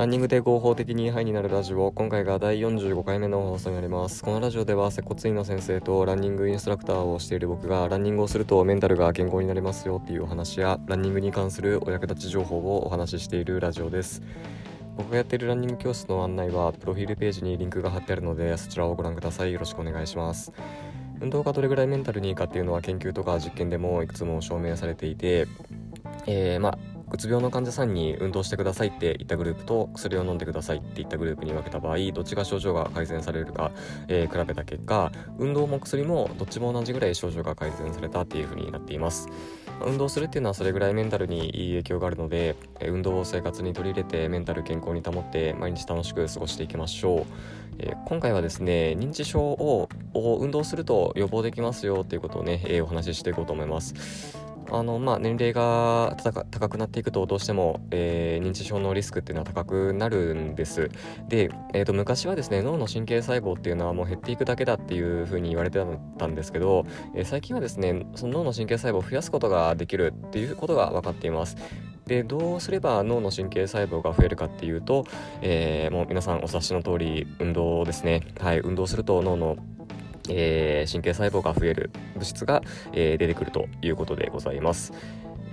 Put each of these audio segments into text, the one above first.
ランニングで合法的にハイになるラジオ今回が第45回目の放送になります。このラジオでは接骨院の先生とランニングインストラクターをしている僕がランニングをするとメンタルが健康になりますよっていうお話やランニングに関するお役立ち情報をお話ししているラジオです。僕がやっているランニング教室の案内はプロフィールページにリンクが貼ってあるのでそちらをご覧ください。よろしくお願いします。運動がどれぐらいメンタルにいいかっていうのは研究とか実験でもいくつも証明されていてえー、まあうつ病の患者さんに運動してくださいって言ったグループと薬を飲んでくださいって言ったグループに分けた場合どっちが症状が改善されるか、えー、比べた結果運動も薬もどっちも同じぐらい症状が改善されたっていう風になっています。運動するっていうのはそれぐらいメンタルにいい影響があるので運動を生活に取り入れてメンタル健康に保って毎日楽しく過ごしていきましょう。え今回はですね認知症を運動すると予防できますよっていうことをね、えー、お話ししていこうと思います。あのまあ、年齢が高くなっていくとどうしても、えー、認知症のリスクっていうのは高くなるんです。で、えー、と昔はですね脳の神経細胞っていうのはもう減っていくだけだっていうふうに言われてたんですけど、えー、最近はですねその脳の神経細胞を増やすことができるっていうことが分かっています。でどうすれば脳の神経細胞が増えるかっていうと、えー、もう皆さんお察しの通り運動ですね。はい運動すると脳のえー、神経細胞が増える物質が、えー、出てくるということでございます。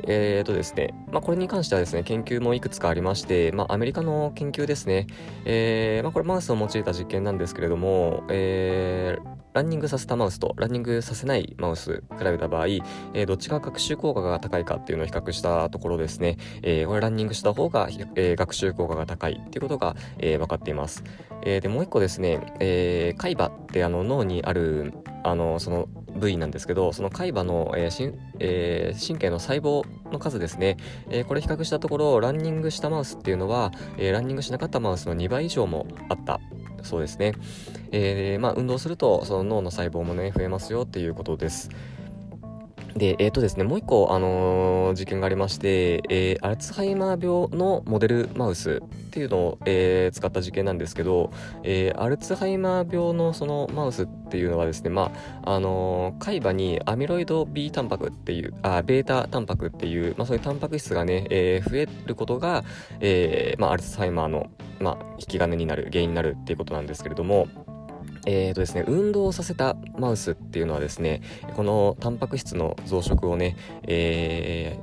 えーとですね、まあ、これに関してはですね、研究もいくつかありまして、まあ、アメリカの研究ですね、えー、まあ、これマウスを用いた実験なんですけれども、えー、ランニングさせたマウスとランニングさせないマウス比べた場合、えー、どっちが学習効果が高いかっていうのを比較したところですね、えー、これランニングした方が、えー、学習効果が高いっていうことが、えー、分かっています。えー、でもう一個ですね、えー、海馬ってあの脳にあるあのその部位なんですけどその海馬の、えーしんえー、神経の細胞の数ですね、えー、これ比較したところランニングしたマウスっていうのは、えー、ランニングしなかったマウスの2倍以上もあったそうですね、えー、まあ、運動するとその脳の細胞もね増えますよっていうことです。で、えっ、ー、とですね、もう一個、あのー、実験がありまして、えー、アルツハイマー病のモデルマウスっていうのを、えー、使った実験なんですけど、えー、アルツハイマー病のそのマウスっていうのはですね、まあ、あのー、海馬にアミロイド B タンパクっていう、あ、ベータタンパクっていう、まあ、そういうタンパク質がね、えー、増えることが、えー、まあ、アルツハイマーの、まあ、引き金になる、原因になるっていうことなんですけれども、えーとですね、運動をさせたマウスっていうのはですね、このタンパク質の増殖をね、え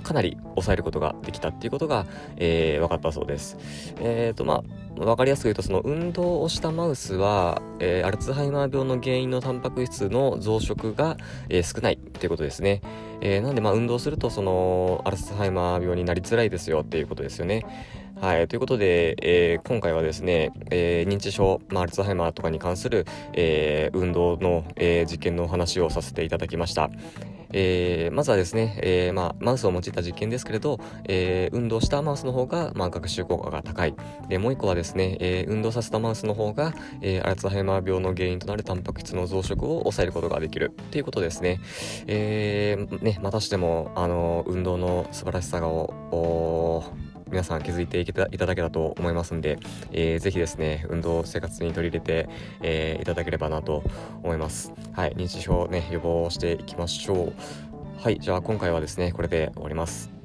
ー、かなり抑えることができたっていうことが、えー、分かったそうです。えーと、まあ、分かりやすく言うと、その運動をしたマウスは、えー、アルツハイマー病の原因のタンパク質の増殖が、えー、少ないっていうことですね。えー、なんで、まあ、運動すると、その、アルツハイマー病になりづらいですよっていうことですよね。はい、ということで、えー、今回はですね、えー、認知症、まあ、アルツハイマーとかに関する、えー、運動の、え、実験のお話をさせていただきました。えー、まずはですね、えーまあ、マウスを用いた実験ですけれど、えー、運動したマウスの方が、まあ、学習効果が高い。で、もう一個はですね、え、運動させたマウスの方が、え、アルツハイマー病の原因となるタンパク質の増殖を抑えることができるっていうことですね。え、ね、またしても、あの、運動の素晴らしさを、皆さん気づいていただけたと思いますんで、えー、ぜひですね、運動生活に取り入れて、えー、いただければなと思います。はい、認知症ね、予防していきましょう。はい、じゃあ今回はですね、これで終わります。